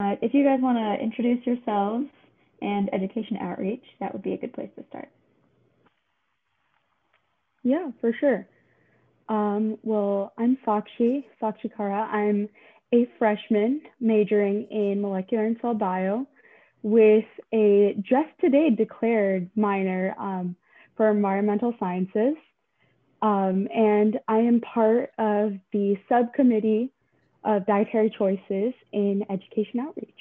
Uh, if you guys want to introduce yourselves and education outreach, that would be a good place to start. Yeah, for sure. Um, well, I'm Sakshi, Sakshi Kara. I'm a freshman majoring in molecular and cell bio with a just today declared minor um, for environmental sciences. Um, and I am part of the subcommittee of dietary choices in education outreach.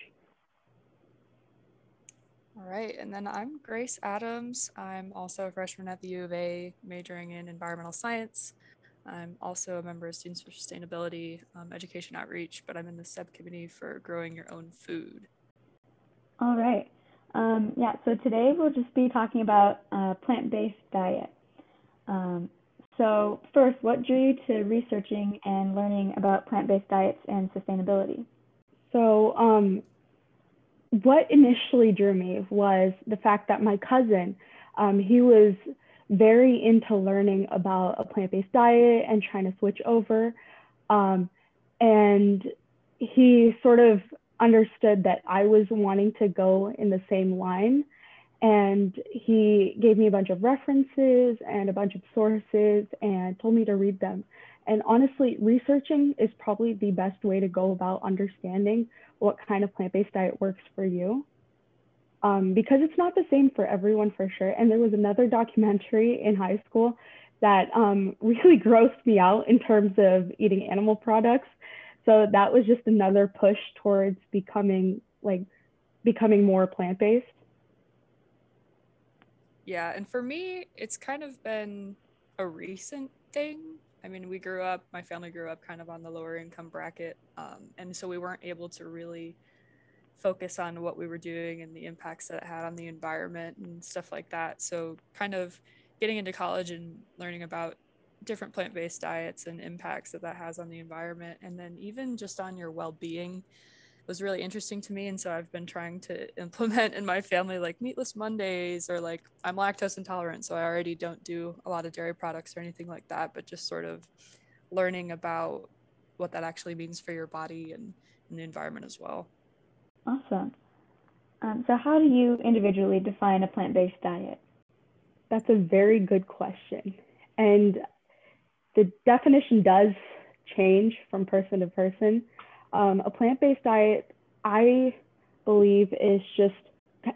All right, and then I'm Grace Adams. I'm also a freshman at the U of A, majoring in environmental science. I'm also a member of Students for Sustainability um, Education Outreach, but I'm in the subcommittee for growing your own food. All right. Um, yeah, so today we'll just be talking about uh, plant-based diet. Um, so first, what drew you to researching and learning about plant-based diets and sustainability? So um, what initially drew me was the fact that my cousin, um, he was very into learning about a plant-based diet and trying to switch over. Um, and he sort of understood that I was wanting to go in the same line. And he gave me a bunch of references and a bunch of sources and told me to read them. And honestly, researching is probably the best way to go about understanding what kind of plant-based diet works for you. Um, because it's not the same for everyone for sure. And there was another documentary in high school that um, really grossed me out in terms of eating animal products. So that was just another push towards becoming like becoming more plant-based. Yeah, and for me, it's kind of been a recent thing. I mean, we grew up, my family grew up kind of on the lower income bracket. Um, and so we weren't able to really focus on what we were doing and the impacts that it had on the environment and stuff like that. So, kind of getting into college and learning about different plant based diets and impacts that that has on the environment, and then even just on your well being was really interesting to me. And so, I've been trying to implement in my family like meatless Mondays or like I'm lactose intolerant. So, I already don't do a lot of dairy products or anything like that, but just sort of learning about what that actually means for your body and, and the environment as well. Awesome. Um, so, how do you individually define a plant based diet? That's a very good question. And the definition does change from person to person. Um, a plant based diet, I believe, is just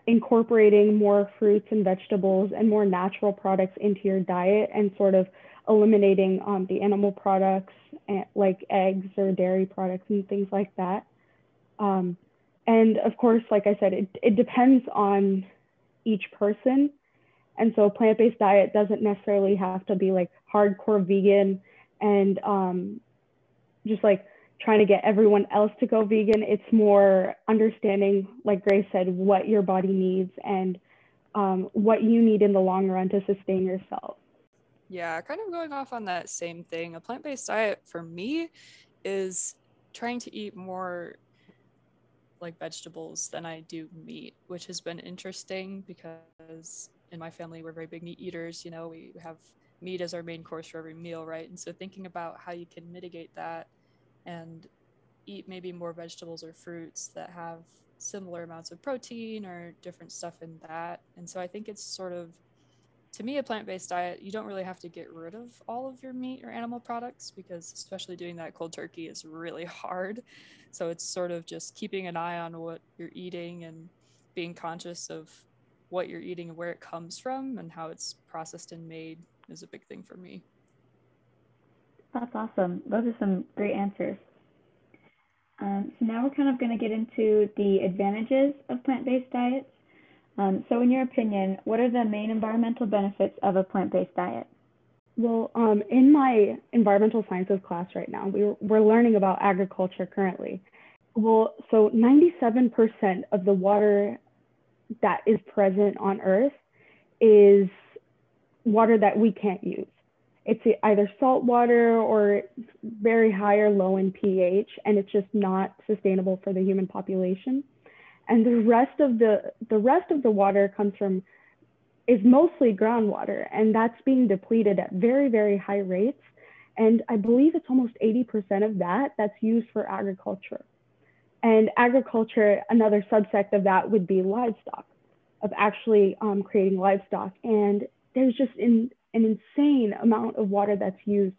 incorporating more fruits and vegetables and more natural products into your diet and sort of eliminating um, the animal products eh, like eggs or dairy products and things like that. Um, and of course, like I said, it, it depends on each person. And so a plant-based diet doesn't necessarily have to be like hardcore vegan and um, just like trying to get everyone else to go vegan. It's more understanding, like Grace said, what your body needs and um, what you need in the long run to sustain yourself. Yeah, kind of going off on that same thing. A plant based diet for me is trying to eat more like vegetables than I do meat, which has been interesting because in my family we're very big meat eaters. You know, we have meat as our main course for every meal, right? And so thinking about how you can mitigate that and eat maybe more vegetables or fruits that have similar amounts of protein or different stuff in that. And so I think it's sort of to me a plant-based diet. You don't really have to get rid of all of your meat or animal products because especially doing that cold turkey is really hard. So it's sort of just keeping an eye on what you're eating and being conscious of what you're eating and where it comes from and how it's processed and made is a big thing for me that's awesome those are some great answers um, so now we're kind of going to get into the advantages of plant-based diets um, so, in your opinion, what are the main environmental benefits of a plant based diet? Well, um, in my environmental sciences class right now, we're, we're learning about agriculture currently. Well, so 97% of the water that is present on Earth is water that we can't use. It's either salt water or very high or low in pH, and it's just not sustainable for the human population. And the rest of the the rest of the water comes from is mostly groundwater and that's being depleted at very very high rates. And i believe it's almost 80% of that that's used for agriculture. And agriculture, another subsect of that would be livestock, of actually um, creating livestock. And there's just in, an insane amount of water that's used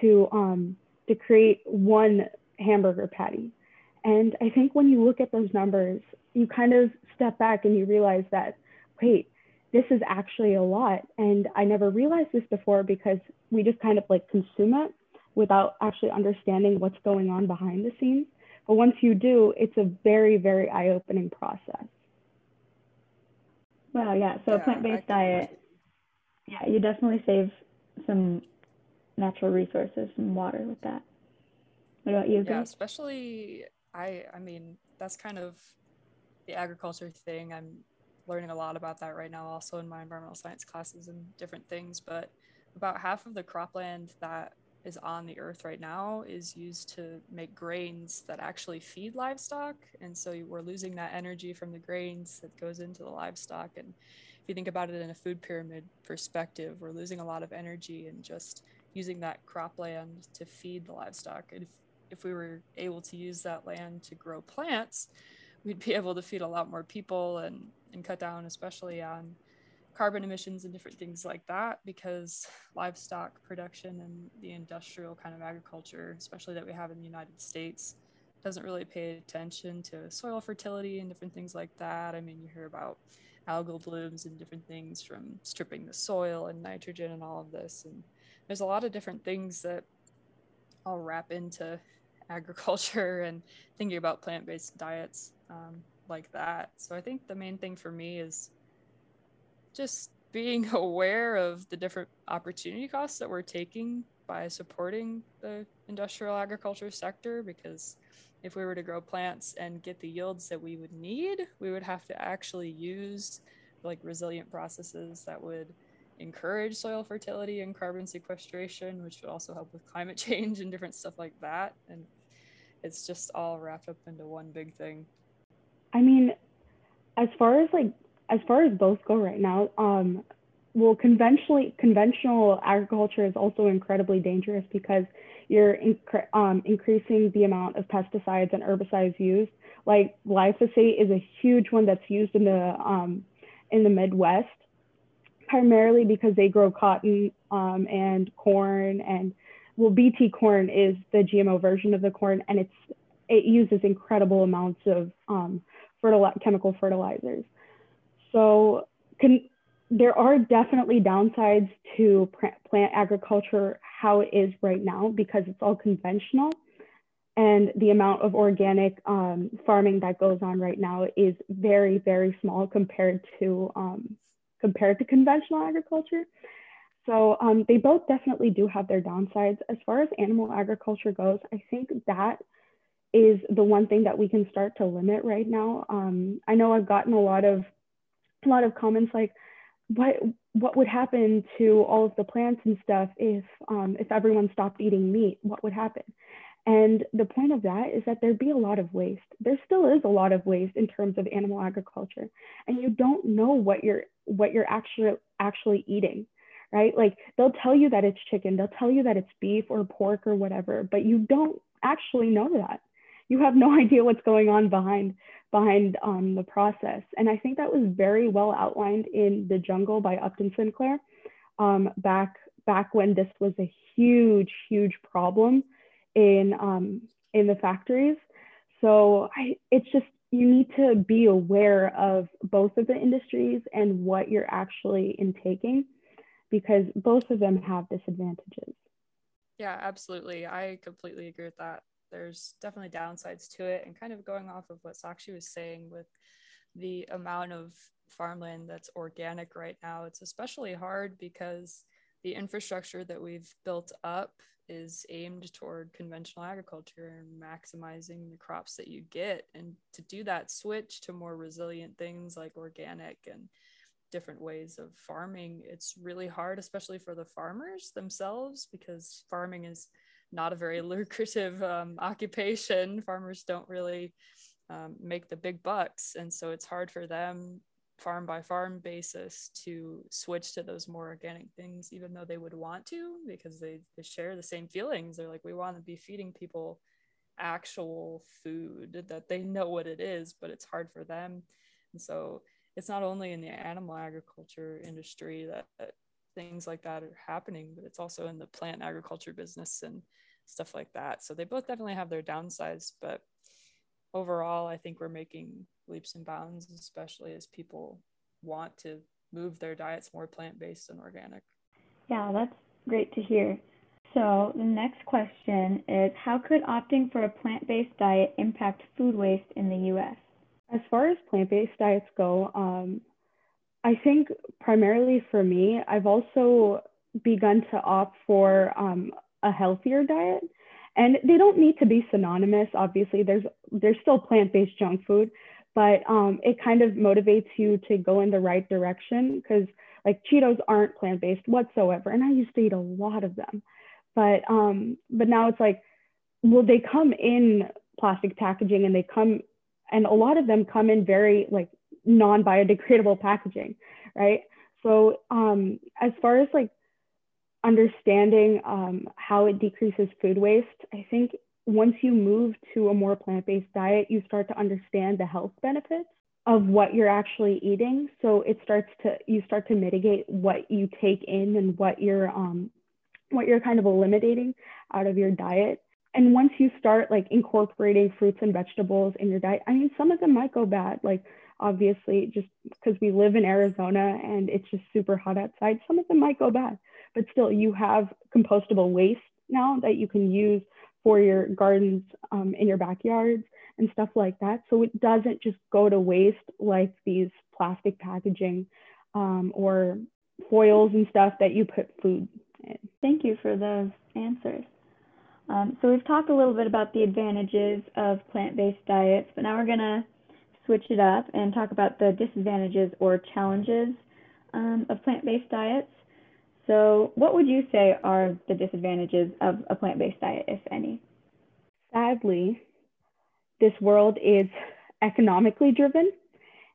to um, to create one hamburger patty. And I think when you look at those numbers, you kind of step back and you realize that, wait, this is actually a lot. And I never realized this before because we just kind of like consume it without actually understanding what's going on behind the scenes. But once you do, it's a very, very eye opening process. Wow, yeah. So, yeah, a plant based diet, yeah, you definitely save some natural resources and water with that. What about you? Yeah, especially I. I mean, that's kind of the agriculture thing. I'm learning a lot about that right now, also in my environmental science classes and different things. But about half of the cropland that is on the earth right now is used to make grains that actually feed livestock. And so we're losing that energy from the grains that goes into the livestock. And if you think about it in a food pyramid perspective, we're losing a lot of energy and just using that cropland to feed the livestock. And if, if we were able to use that land to grow plants, we'd be able to feed a lot more people and, and cut down, especially on carbon emissions and different things like that, because livestock production and the industrial kind of agriculture, especially that we have in the United States, doesn't really pay attention to soil fertility and different things like that. I mean, you hear about algal blooms and different things from stripping the soil and nitrogen and all of this. And there's a lot of different things that all wrap into agriculture and thinking about plant-based diets um, like that. So I think the main thing for me is just being aware of the different opportunity costs that we're taking by supporting the industrial agriculture sector because if we were to grow plants and get the yields that we would need, we would have to actually use like resilient processes that would encourage soil fertility and carbon sequestration, which would also help with climate change and different stuff like that. And it's just all wrapped up into one big thing. I mean, as far as like as far as both go right now, um, well, conventionally conventional agriculture is also incredibly dangerous because you're inc- um, increasing the amount of pesticides and herbicides used. Like glyphosate is a huge one that's used in the um, in the Midwest, primarily because they grow cotton um, and corn and well, BT corn is the GMO version of the corn, and it's it uses incredible amounts of um, chemical fertilizers. So can, there are definitely downsides to plant agriculture how it is right now because it's all conventional. And the amount of organic um, farming that goes on right now is very very small compared to um, compared to conventional agriculture. So um, they both definitely do have their downsides. As far as animal agriculture goes i think that is the one thing that we can start to limit right now. Um, i know i've gotten a lot of a lot of comments like, what what would happen to all of the plants and stuff if um, if everyone stopped eating meat? What would happen? And the point of that is that there'd be a lot of waste. There still is a lot of waste in terms of animal agriculture, and you don't know what you're what you're actually actually eating, right? Like they'll tell you that it's chicken, they'll tell you that it's beef or pork or whatever, but you don't actually know that. You have no idea what's going on behind behind um, the process. And I think that was very well outlined in The Jungle by Upton Sinclair um, back, back when this was a huge, huge problem in, um, in the factories. So I, it's just, you need to be aware of both of the industries and what you're actually intaking because both of them have disadvantages. Yeah, absolutely. I completely agree with that there's definitely downsides to it. And kind of going off of what Sakshi was saying with the amount of farmland that's organic right now, it's especially hard because the infrastructure that we've built up is aimed toward conventional agriculture and maximizing the crops that you get. And to do that switch to more resilient things like organic and different ways of farming, it's really hard, especially for the farmers themselves, because farming is not a very lucrative um, occupation. Farmers don't really um, make the big bucks. And so it's hard for them, farm by farm basis, to switch to those more organic things, even though they would want to, because they, they share the same feelings. They're like, we want to be feeding people actual food that they know what it is, but it's hard for them. And so it's not only in the animal agriculture industry that, that things like that are happening, but it's also in the plant agriculture business and stuff like that. So they both definitely have their downsides, but overall, I think we're making leaps and bounds, especially as people want to move their diets more plant based and organic. Yeah, that's great to hear. So, the next question is How could opting for a plant based diet impact food waste in the US? As far as plant based diets go, um, I think primarily for me, I've also begun to opt for um, a healthier diet. And they don't need to be synonymous. Obviously, there's there's still plant-based junk food, but um, it kind of motivates you to go in the right direction because like Cheetos aren't plant-based whatsoever, and I used to eat a lot of them, but um, but now it's like, well, they come in plastic packaging, and they come, and a lot of them come in very like non-biodegradable packaging, right? So um, as far as like understanding um, how it decreases food waste, I think once you move to a more plant-based diet, you start to understand the health benefits of what you're actually eating. So it starts to you start to mitigate what you take in and what you're um, what you're kind of eliminating out of your diet. And once you start like incorporating fruits and vegetables in your diet, I mean, some of them might go bad. Like obviously, just because we live in Arizona and it's just super hot outside, some of them might go bad. But still, you have compostable waste now that you can use for your gardens um, in your backyards and stuff like that. So it doesn't just go to waste like these plastic packaging um, or foils and stuff that you put food in. Thank you for those answers. Um, so we've talked a little bit about the advantages of plant-based diets, but now we're gonna switch it up and talk about the disadvantages or challenges um, of plant-based diets. So, what would you say are the disadvantages of a plant based diet, if any? Sadly, this world is economically driven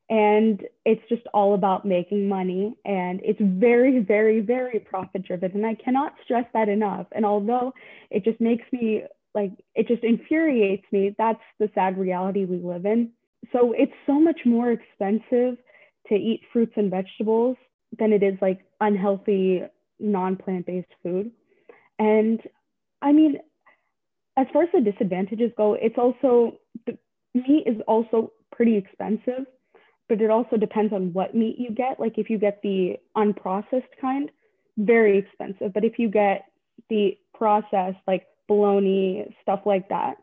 and it's just all about making money and it's very very very profit driven and i cannot stress that enough and although it just makes me like it just infuriates me that's the sad reality we live in so it's so much more expensive to eat fruits and vegetables than it is like unhealthy non-plant based food. And I mean, as far as the disadvantages go, it's also the meat is also pretty expensive, but it also depends on what meat you get. Like if you get the unprocessed kind, very expensive. But if you get the processed, like bologna, stuff like that,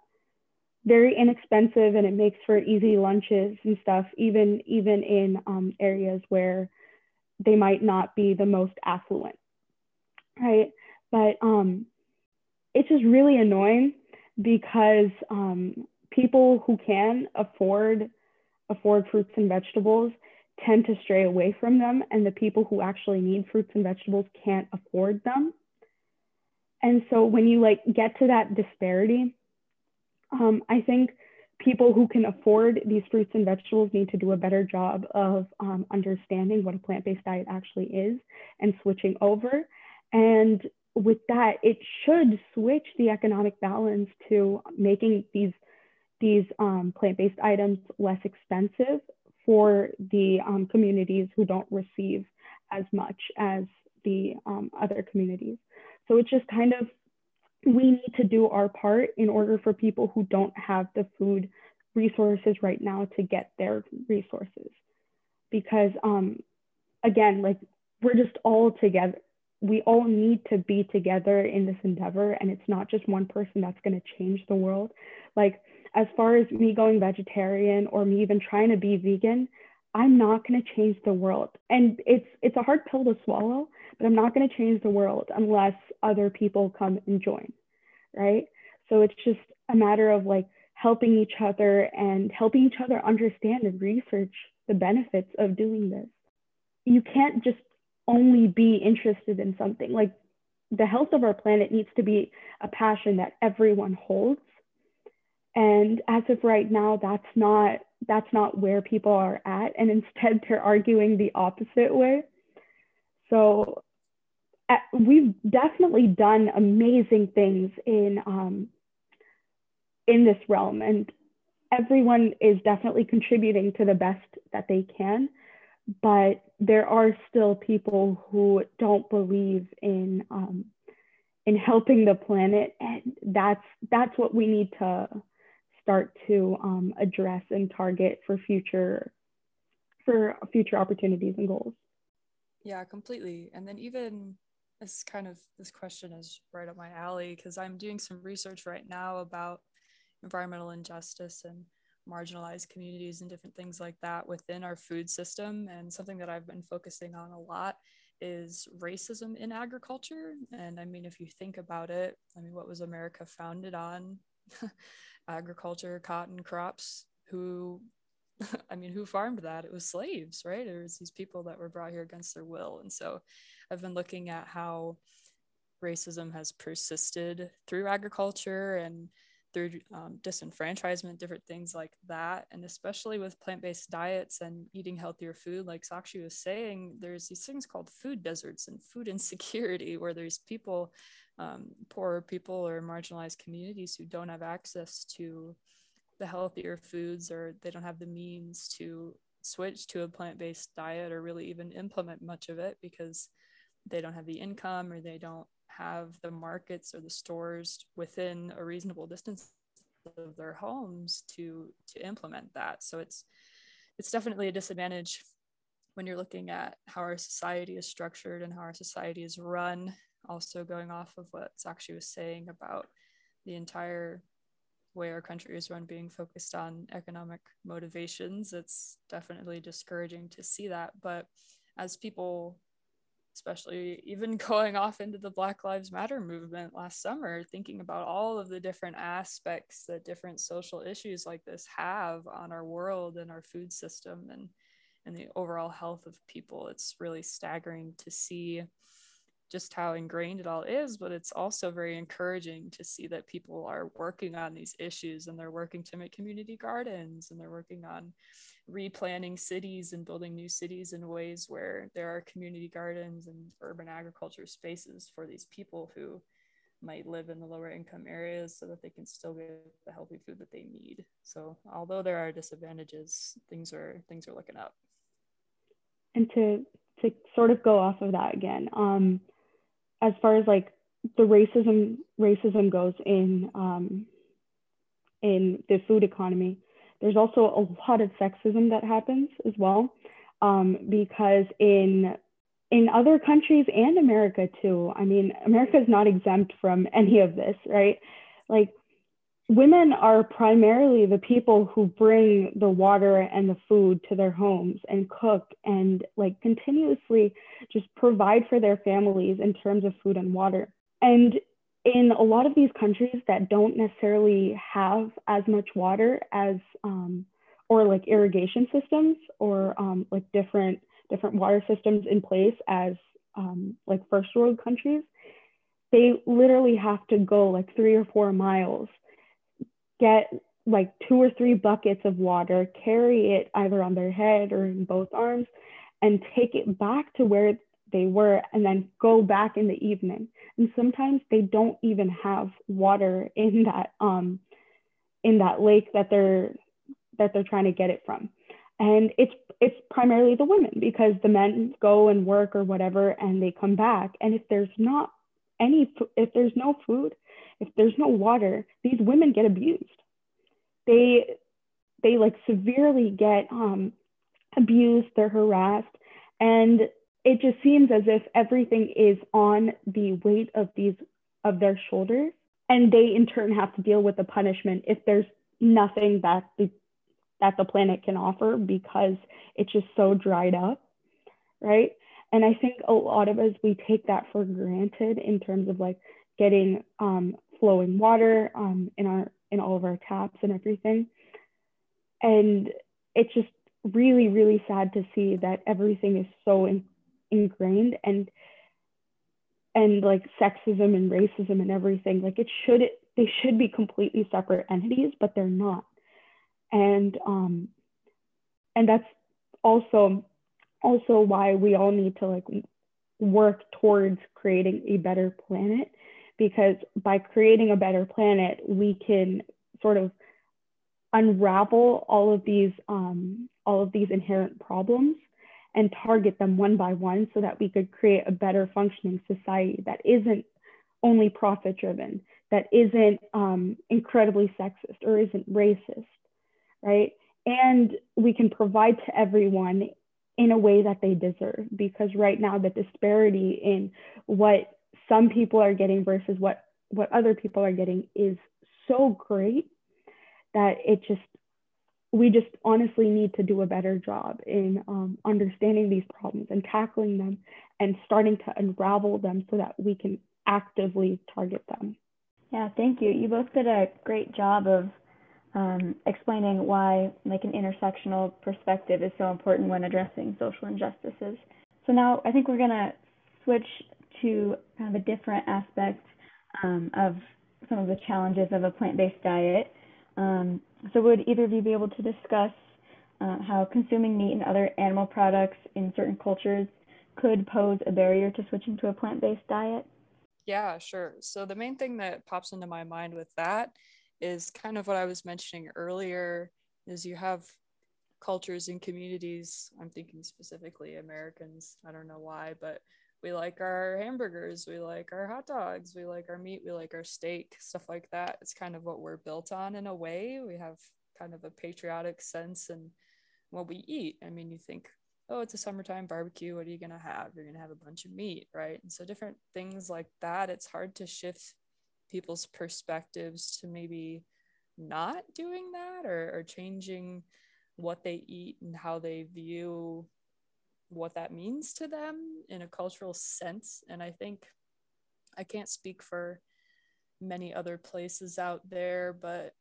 very inexpensive and it makes for easy lunches and stuff, even even in um, areas where they might not be the most affluent right? But um, it's just really annoying because um, people who can afford afford fruits and vegetables tend to stray away from them, and the people who actually need fruits and vegetables can't afford them. And so when you like get to that disparity, um, I think people who can afford these fruits and vegetables need to do a better job of um, understanding what a plant-based diet actually is and switching over and with that, it should switch the economic balance to making these these um, plant-based items less expensive for the um, communities who don't receive as much as the um, other communities. So it's just kind of we need to do our part in order for people who don't have the food resources right now to get their resources because um, again like we're just all together we all need to be together in this endeavor and it's not just one person that's going to change the world. Like as far as me going vegetarian or me even trying to be vegan i'm not going to change the world. And it's it's a hard pill to swallow but i'm not going to change the world unless other people come and join right? So it's just a matter of like helping each other and helping each other understand and research the benefits of doing this. You can't just only be interested in something. Like the health of our planet needs to be a passion that everyone holds. And as of right now, that's not that's not where people are at. And instead they're arguing the opposite way. So we've definitely done amazing things in um, in this realm and everyone is definitely contributing to the best that they can but there are still people who don't believe in um, in helping the planet and that's that's what we need to start to um, address and target for future for future opportunities and goals. Yeah completely. And then even this kind of this question is right up my alley because i'm doing some research right now about environmental injustice and marginalized communities and different things like that within our food system. And something that I've been focusing on a lot is racism in agriculture. And I mean, if you think about it, I mean, what was America founded on? agriculture, cotton crops. Who, I mean, who farmed that? It was slaves, right? It was these people that were brought here against their will. And so I've been looking at how racism has persisted through agriculture and through um, disenfranchisement, different things like that. And especially with plant based diets and eating healthier food, like Sakshi was saying, there's these things called food deserts and food insecurity, where there's people, um, poorer people or marginalized communities who don't have access to the healthier foods or they don't have the means to switch to a plant based diet or really even implement much of it because they don't have the income or they don't have the markets or the stores within a reasonable distance of their homes to to implement that. So it's it's definitely a disadvantage when you're looking at how our society is structured and how our society is run. Also going off of what Sakshi was saying about the entire way our country is run being focused on economic motivations it's definitely discouraging to see that. But as people especially even going off into the Black Lives Matter movement last summer, thinking about all of the different aspects that different social issues like this have on our world and our food system and and the overall health of people. It's really staggering to see just how ingrained it all is, but it's also very encouraging to see that people are working on these issues and they're working to make community gardens and they're working on replanning cities and building new cities in ways where there are community gardens and urban agriculture spaces for these people who might live in the lower income areas so that they can still get the healthy food that they need. So although there are disadvantages, things are things are looking up. And to to sort of go off of that again, um, as far as like the racism racism goes in um, in the food economy, there's also a lot of sexism that happens as well, um, because in in other countries and America too. I mean, America is not exempt from any of this, right? Like women are primarily the people who bring the water and the food to their homes and cook and like continuously just provide for their families in terms of food and water. And in a lot of these countries that don't necessarily have as much water as um, or like irrigation systems or um, like different different water systems in place as um, like first world countries they literally have to go like three or four miles get like two or three buckets of water, carry it either on their head or in both arms, and take it back to where they were and then go back in the evening. And sometimes they don't even have water in that um in that lake that they're that they're trying to get it from. And it's it's primarily the women because the men go and work or whatever and they come back and if there's not any if there's no food if there's no water, these women get abused. They they like severely get um, abused, they're harassed, and it just seems as if everything is on the weight of these of their shoulders, and they in turn have to deal with the punishment if there's nothing that the that the planet can offer because it's just so dried up, right? And I think a lot of us we take that for granted in terms of like getting um, flowing water um, in our in all of our taps and everything. And it's just really, really sad to see that everything is so in, ingrained and and like sexism and racism and everything. Like it should they should be completely separate entities, but they're not. And um and that's also also why we all need to like work towards creating a better planet because by creating a better planet, we can sort of unravel all of these um, all of these inherent problems and target them one by one so that we could create a better functioning society that isn't only profit driven, that isn't um, incredibly sexist or isn't racist, right? And we can provide to everyone in a way that they deserve because right now the disparity in what some people are getting versus what what other people are getting is so great that it just we just honestly need to do a better job in um, understanding these problems and tackling them and starting to unravel them so that we can actively target them. Yeah, thank you. You both did a great job of um, explaining why like an intersectional perspective is so important when addressing social injustices. So now I think we're gonna switch to kind of a different aspect um, of some of the challenges of a plant-based diet. Um, so would either of you be able to discuss uh, how consuming meat and other animal products in certain cultures could pose a barrier to switching to a plant-based diet? Yeah, sure. So the main thing that pops into my mind with that is kind of what I was mentioning earlier is you have cultures and communities. I'm thinking specifically Americans. I don't know why, but we like our hamburgers, we like our hot dogs, we like our meat, we like our steak, stuff like that. It's kind of what we're built on in a way. We have kind of a patriotic sense and what we eat. I mean, you think, oh, it's a summertime barbecue. What are you going to have? You're going to have a bunch of meat, right? And so, different things like that, it's hard to shift people's perspectives to maybe not doing that or, or changing what they eat and how they view what that means to them in a cultural sense. And I think I can't speak for many other places out there, but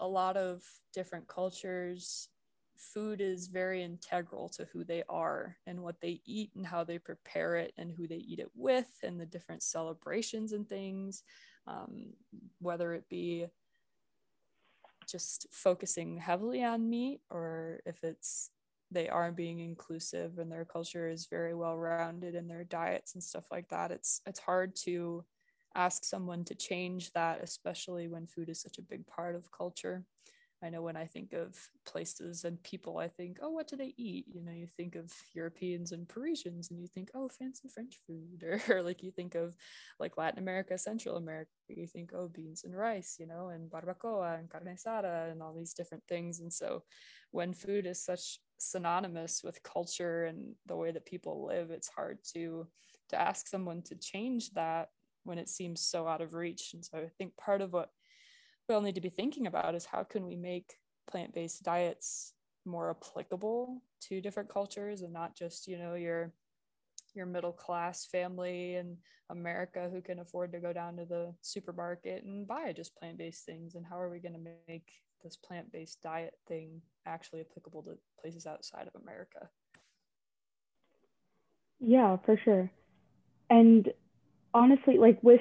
a lot of different cultures, food is very integral to who they are and what they eat and how they prepare it and who they eat it with and the different celebrations and things, um, whether it be just focusing heavily on meat or if it's they are being inclusive and their culture is very well rounded in their diets and stuff like that it's it's hard to ask someone to change that especially when food is such a big part of culture I know when I think of places and people, I think, oh, what do they eat? You know, you think of Europeans and Parisians and you think, oh, fancy French food. Or, or like you think of like Latin America, Central America, you think, oh, beans and rice, you know, and barbacoa and carne asada and all these different things. And so when food is such synonymous with culture and the way that people live, it's hard to to ask someone to change that when it seems so out of reach. And so I think part of what we all need to be thinking about is how can we make plant-based diets more applicable to different cultures and not just you know your your middle class family in America who can afford to go down to the supermarket and buy just plant-based things? And how are we going to make this plant-based diet thing actually applicable to places outside of America? Yeah for sure. And honestly like with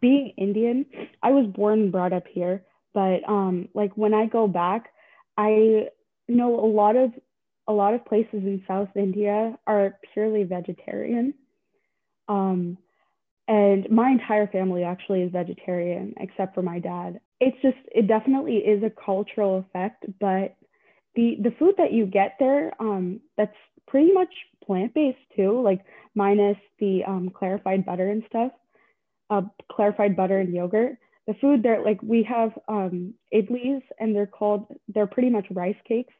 being Indian, I was born and brought up here, but um, like when I go back, I know a lot of a lot of places in South India are purely vegetarian. Um, and my entire family actually is vegetarian, except for my dad. It's just it definitely is a cultural effect, but the the food that you get there, um, that's pretty much plant based too, like minus the um, clarified butter and stuff uh, clarified butter and yogurt. The food there, like we have um, idlis, and they're called, they're pretty much rice cakes.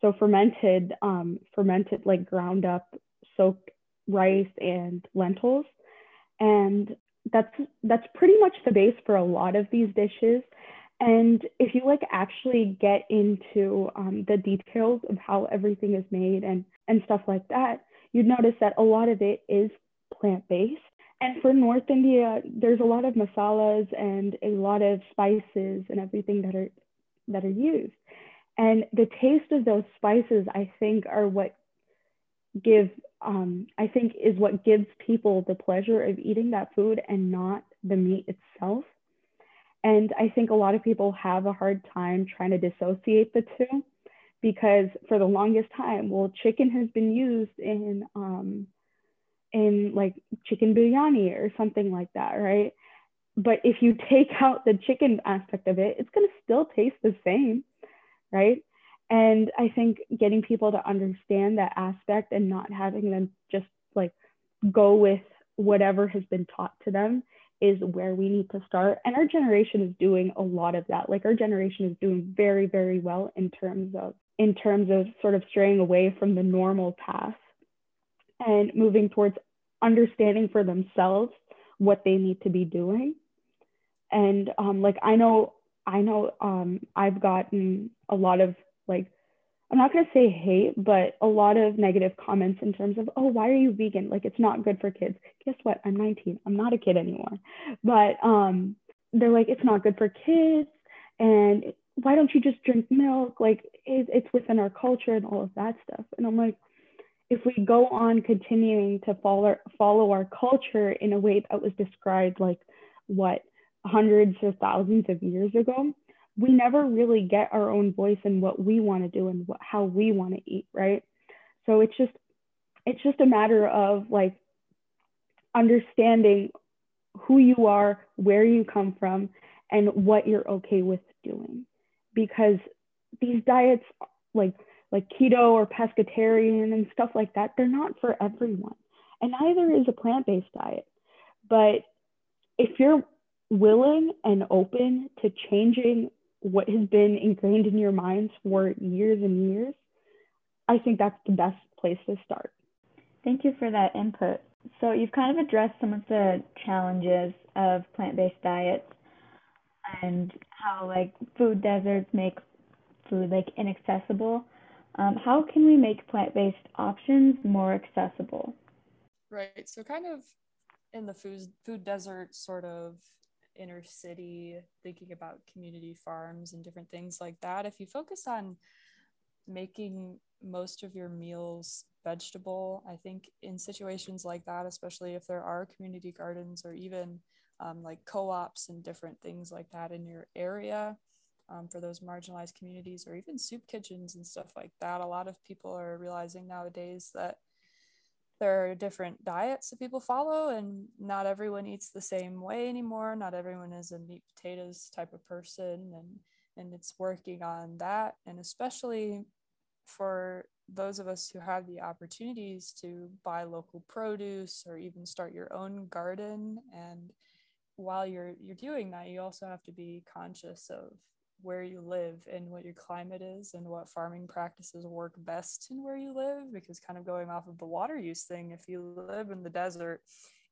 So fermented, um, fermented like ground up soaked rice and lentils, and that's that's pretty much the base for a lot of these dishes. And if you like actually get into um, the details of how everything is made and and stuff like that, you'd notice that a lot of it is plant based and for North India, there's a lot of masalas and a lot of spices and everything that are that are used. And the taste of those spices, I think, are what give um, I think is what gives people the pleasure of eating that food and not the meat itself. And I think a lot of people have a hard time trying to dissociate the two because for the longest time, well, chicken has been used in um, in like chicken biryani or something like that, right? but if you take out the chicken aspect of it, it's going to still taste the same, right? And I think getting people to understand that aspect and not having them just like go with whatever has been taught to them is where we need to start. And our generation is doing a lot of that. Like our generation is doing very, very well in terms of in terms of sort of straying away from the normal path and moving towards understanding for themselves what they need to be doing. And um, like I know, I know um, I've gotten a lot of like I'm not gonna say hate, but a lot of negative comments in terms of, oh, why are you vegan? Like it's not good for kids. Guess what? I'm 19. I'm not a kid anymore. But um, they're like, it's not good for kids, and why don't you just drink milk? Like it, it's within our culture and all of that stuff. And I'm like, if we go on continuing to follow follow our culture in a way that was described like what hundreds or thousands of years ago, we never really get our own voice in what we want to do and what, how we want to eat, right? So it's just it's just a matter of like understanding who you are, where you come from, and what you're okay with doing. Because these diets like like keto or pescatarian and stuff like that, they're not for everyone. And neither is a plant-based diet. But if you're willing and open to changing what has been ingrained in your minds for years and years, I think that's the best place to start. Thank you for that input. So, you've kind of addressed some of the challenges of plant based diets and how, like, food deserts make food like inaccessible. Um, how can we make plant based options more accessible? Right. So, kind of in the food, food desert sort of inner city, thinking about community farms and different things like that, if you focus on making most of your meals vegetable, I think in situations like that, especially if there are community gardens or even um, like co ops and different things like that in your area. Um, for those marginalized communities or even soup kitchens and stuff like that. A lot of people are realizing nowadays that there are different diets that people follow and not everyone eats the same way anymore not everyone is a meat potatoes type of person and and it's working on that and especially for those of us who have the opportunities to buy local produce or even start your own garden and while you're you're doing that you also have to be conscious of where you live and what your climate is and what farming practices work best in where you live because kind of going off of the water use thing if you live in the desert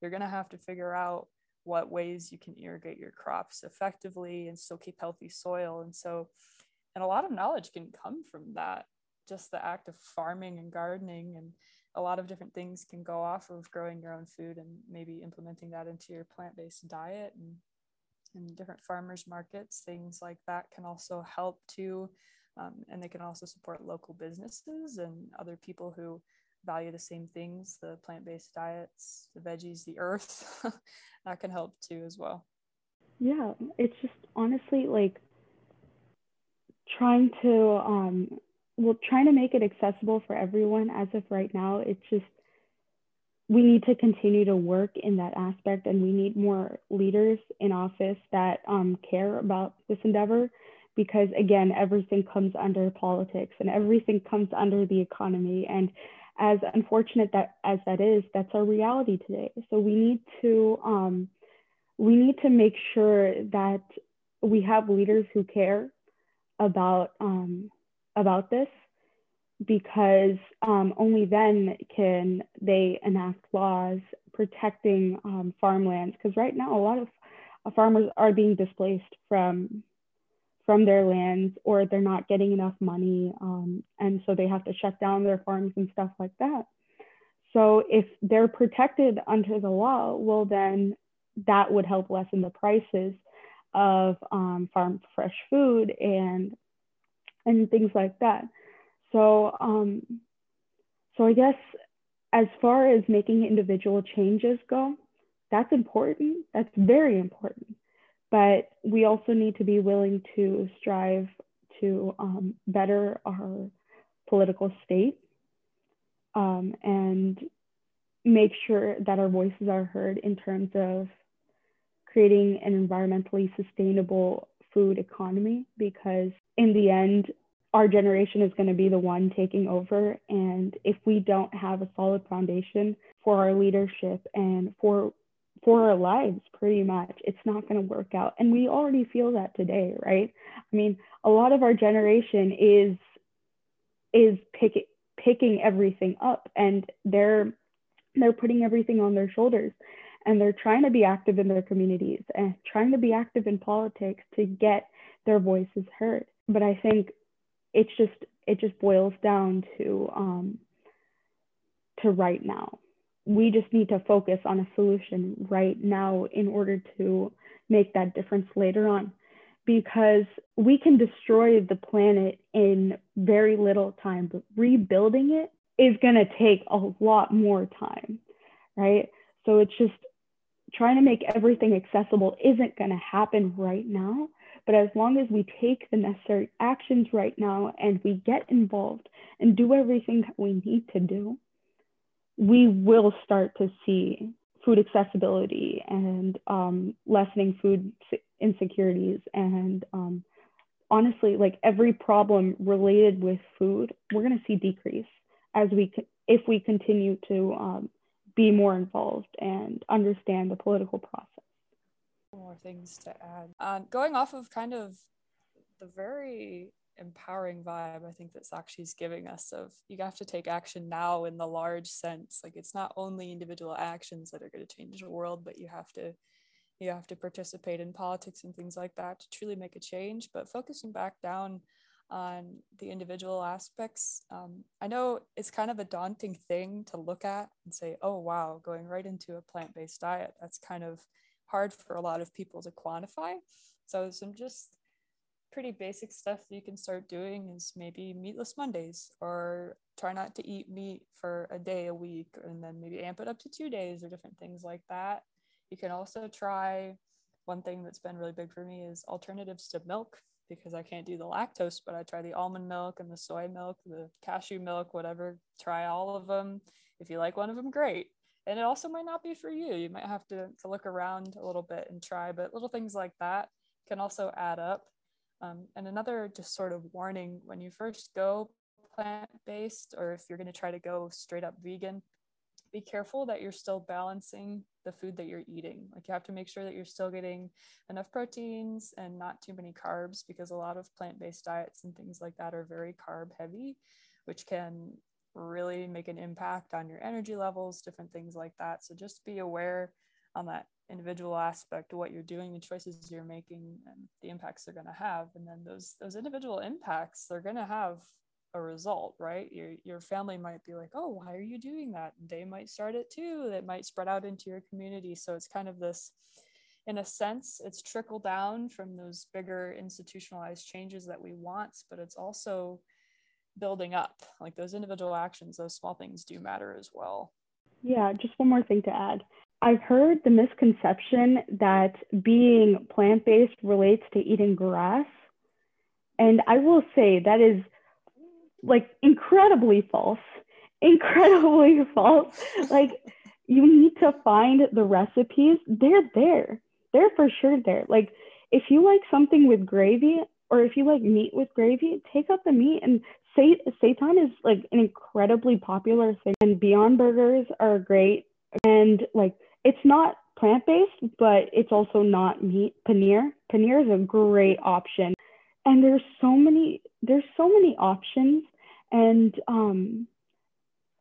you're going to have to figure out what ways you can irrigate your crops effectively and still keep healthy soil. And so and a lot of knowledge can come from that just the act of farming and gardening and a lot of different things can go off of growing your own food and maybe implementing that into your plant-based diet and in different farmers markets, things like that can also help too. Um, and they can also support local businesses and other people who value the same things the plant based diets, the veggies, the earth. that can help too as well. Yeah, it's just honestly like trying to, um, well, trying to make it accessible for everyone as of right now. It's just we need to continue to work in that aspect and we need more leaders in office that um, care about this endeavor because again everything comes under politics and everything comes under the economy. And as unfortunate that as that is that's our reality today. So we need to um, we need to make sure that we have leaders who care about um, about this because um, only then can they enact laws protecting um, farmlands. Because right now, a lot of uh, farmers are being displaced from from their lands, or they're not getting enough money, um, and so they have to shut down their farms and stuff like that. So if they're protected under the law, well then that would help lessen the prices of um, farm fresh food and and things like that. So, um, so I guess as far as making individual changes go, that's important. That's very important. But we also need to be willing to strive to um, better our political state um, and make sure that our voices are heard in terms of creating an environmentally sustainable food economy because in the end our generation is going to be the one taking over. And if we don't have a solid foundation for our leadership and for for our lives pretty much it's not going to work out. And we already feel that today right? I mean a lot of our generation is is pick, picking everything up and they're they're putting everything on their shoulders and they're trying to be active in their communities and trying to be active in politics to get their voices heard. But i think it's just it just boils down to um, to right now. We just need to focus on a solution right now in order to make that difference later on because we can destroy the planet in very little time but rebuilding it is going to take a lot more time right? So it's just trying to make everything accessible isn't going to happen right now but as long as we take the necessary actions right now and we get involved and do everything that we need to do we will start to see food accessibility and um, lessening food insecurities. And um, honestly like every problem related with food we're going to see decrease as we if we continue to um, be more involved and understand the political process more things to add um, going off of kind of the very empowering vibe I think that Sakshi is giving us of you have to take action now in the large sense. Like it's not only individual actions that are going to change the world, but you have to you have to participate in politics and things like that to truly make a change. But focusing back down on the individual aspects, um, I know it's kind of a daunting thing to look at and say, oh wow, going right into a plant-based diet. That's kind of hard for a lot of people to quantify. So some just pretty basic stuff you can start doing is maybe meatless Mondays or try not to eat meat for a day a week and then maybe amp it up to two days or different things like that. You can also try one thing that's been really big for me is alternatives to milk because I can't do the lactose, but I try the almond milk and the soy milk, the cashew milk, whatever. Try all of them. If you like one of them, great. And it also might not be for you. You might have to, to look around a little bit and try, but little things like that can also add up. Um, and another just sort of warning when you first go plant based, or if you're going to try to go straight up vegan, be careful that you're still balancing the food that you're eating. Like you have to make sure that you're still getting enough proteins and not too many carbs because a lot of plant based diets and things like that are very carb heavy, which can really make an impact on your energy levels, different things like that. So just be aware on that individual aspect of what you're doing the choices you're making and the impacts they're going to have. And then those those individual impacts they're going to have a result right? Your your family might be like oh why are you doing that? They might start it too. That might spread out into your community. So it's kind of this in a sense it's trickle down from those bigger institutionalized changes that we want but it's also building up like those individual actions those small things do matter as well yeah just one more thing to add I've heard the misconception that being plant based relates to eating grass. And I will say that is like incredibly false. Incredibly false. Like, you need to find the recipes. They're there. They're for sure there. Like, if you like something with gravy or if you like meat with gravy, take out the meat and seitan is like an incredibly popular thing and beyond burgers are great and like it's not plant based, but it's also not meat. Paneer, paneer is a great option, and there's so many there's so many options, and um,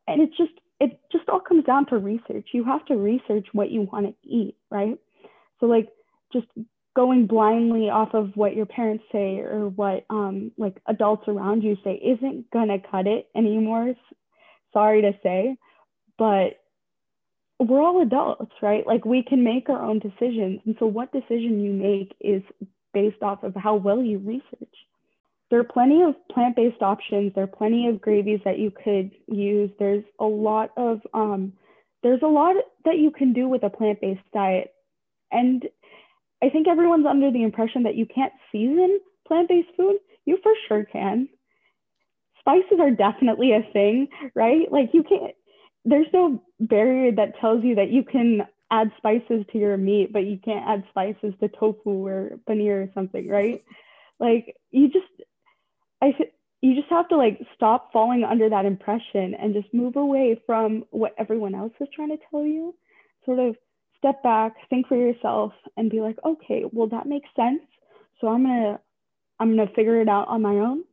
and it's just it just all comes down to research. You have to research what you want to eat, right? So like just going blindly off of what your parents say or what um, like adults around you say isn't gonna cut it anymore. Sorry to say, but we're all adults, right? Like we can make our own decisions. And so what decision you make is based off of how well you research. There are plenty of plant-based options. There are plenty of gravies that you could use. There's a lot of um, there's a lot that you can do with a plant-based diet. And I think everyone's under the impression that you can't season plant-based food. You for sure can. Spices are definitely a thing, right? Like you can't there's no barrier that tells you that you can add spices to your meat, but you can't add spices to tofu or paneer or something, right? like you just, I you just have to like stop falling under that impression and just move away from what everyone else is trying to tell you. Sort of step back, think for yourself, and be like, okay, well that makes sense. So I'm gonna I'm gonna figure it out on my own.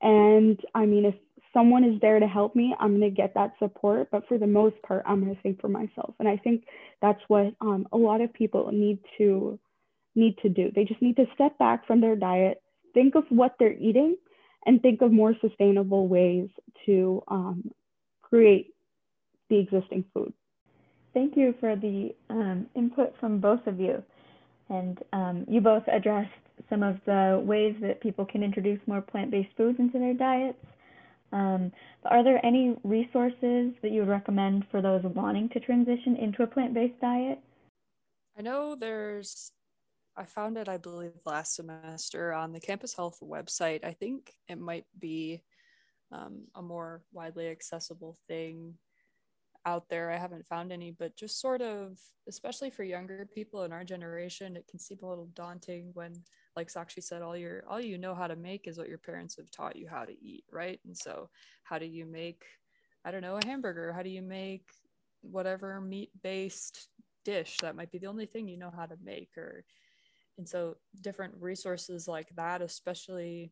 And I mean, if someone is there to help me, I'm to get that support. But for the most part, I'm to think for myself. And I think that's what um, a lot of people need to need to do. They just need to step back from their diet, think of what they're eating, and think of more sustainable ways to um, create the existing food. Thank you for the um, input from both of you. And um, you both addressed some of the ways that people can introduce more plant based foods into their diets. Um, are there any resources that you would recommend for those wanting to transition into a plant based diet? I know there's, I found it, I believe, last semester on the Campus Health website. I think it might be um, a more widely accessible thing out there. I haven't found any, but just sort of, especially for younger people in our generation, it can seem a little daunting when like Sakshi said, all your all you know how to make is what your parents have taught you how to eat, right? And so how do you make, I don't know, a hamburger? How do you make whatever meat-based dish that might be the only thing you know how to make or and so different resources like that especially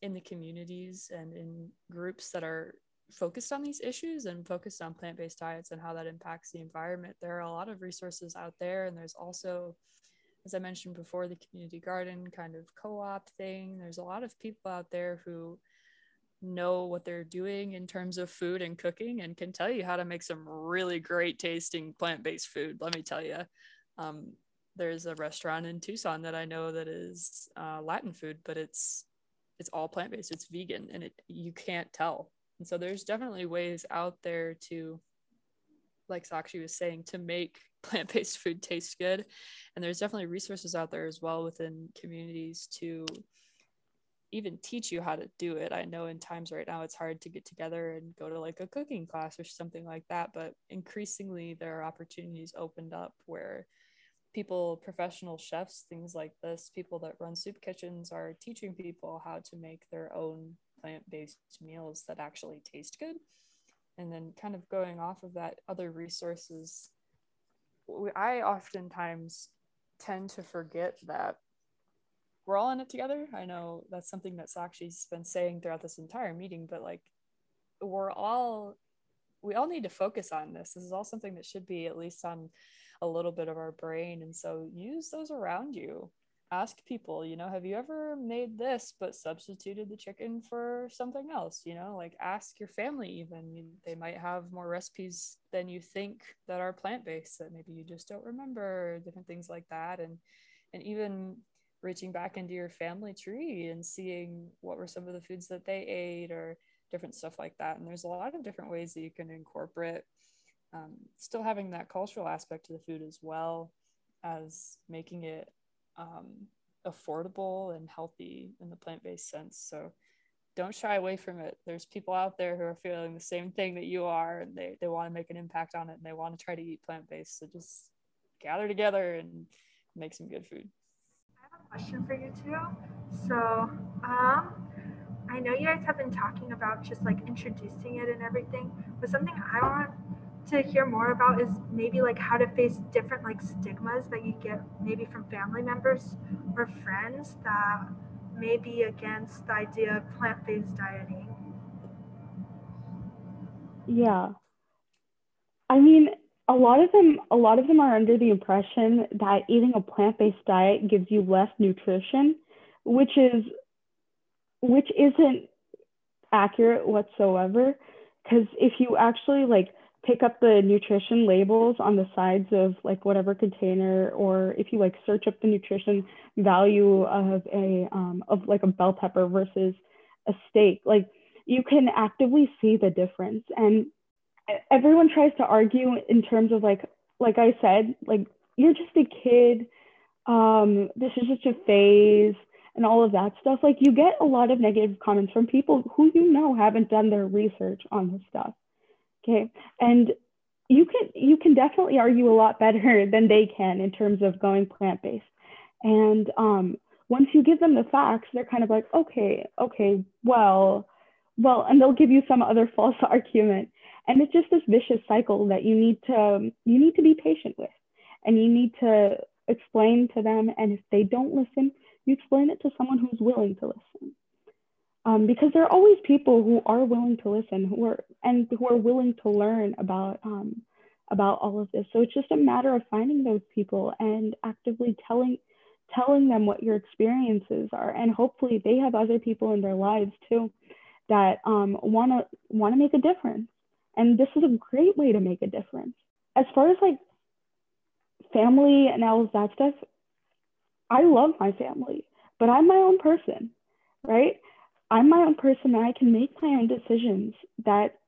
in the communities and in groups that are focused on these issues and focused on plant-based diets and how that impacts the environment there are a lot of resources out there and there's also as I mentioned before, the community garden kind of co op thing. There's a lot of people out there who know what they're doing in terms of food and cooking and can tell you how to make some really great tasting plant based food. Let me tell you. Um, there's a restaurant in Tucson that I know that is uh, Latin food, but it's it's all plant based. It's vegan, and it you can't tell. And so there's definitely ways out there to, like Sakshi was saying, to make plant-based food taste good. And there's definitely resources out there as well within communities to even teach you how to do it. I know in times right now it's hard to get together and go to like a cooking class or something like that but increasingly there are opportunities opened up where people professional chefs things like this people that run soup kitchens are teaching people how to make their own plant-based meals that actually taste good and then kind of going off of that other resources I oftentimes tend to forget that we're all in it together. I know that's something that Sakshi's been saying throughout this entire meeting, but like we're all we all need to focus on this. This is all something that should be at least on a little bit of our brain. And so use those around you ask people, you know, have you ever made this but substituted the chicken for something else? You know, like ask your family, even. They might have more recipes than you think that are plant based that maybe you just don't remember, different things like that. And, and even reaching back into your family tree and seeing what were some of the foods that they ate or different stuff like that. And there's a lot of different ways that you can incorporate um, still having that cultural aspect to the food as well as making it um, affordable and healthy in the plant based sense. So don't shy away from it. There's people out there who are feeling the same thing that you are and they, they want to make an impact on it and they want to try to eat plant based. So just gather together and make some good food. I have a question for you too. So, um, I know you guys have been talking about just like introducing it and everything, but something I want to hear more about is maybe like how to face different like stigmas that you get maybe from family members or friends that may be against the idea of plant-based dieting. Yeah. I mean a lot of them a lot of them are under the impression that eating a plant-based diet gives you less nutrition which is which isn't accurate whatsoever because if you actually like pick up the nutrition labels on the sides of like whatever container or if you like search up the nutrition value of a um, of like a bell pepper versus a steak like you can actively see the difference. And everyone tries to argue in terms of like like i said like you're just a kid um this is just a phase and all of that stuff. Like you get a lot of negative comments from people who you know haven't done their research on this stuff Okay. And you can you can definitely argue a lot better than they can in terms of going plant based. And um, once you give them the facts, they're kind of like, okay, okay, well, well, and they'll give you some other false argument, and it's just this vicious cycle that you need to you need to be patient with, and you need to explain to them. And if they don't listen, you explain it to someone who's willing to listen. Um, because there are always people who are willing to listen, who are and who are willing to learn about um, about all of this. So it's just a matter of finding those people and actively telling telling them what your experiences are, and hopefully they have other people in their lives too that to want to make a difference. And this is a great way to make a difference. As far as like family and all of that stuff, I love my family, but I'm my own person, right? I'm my own person and I can make my own decisions that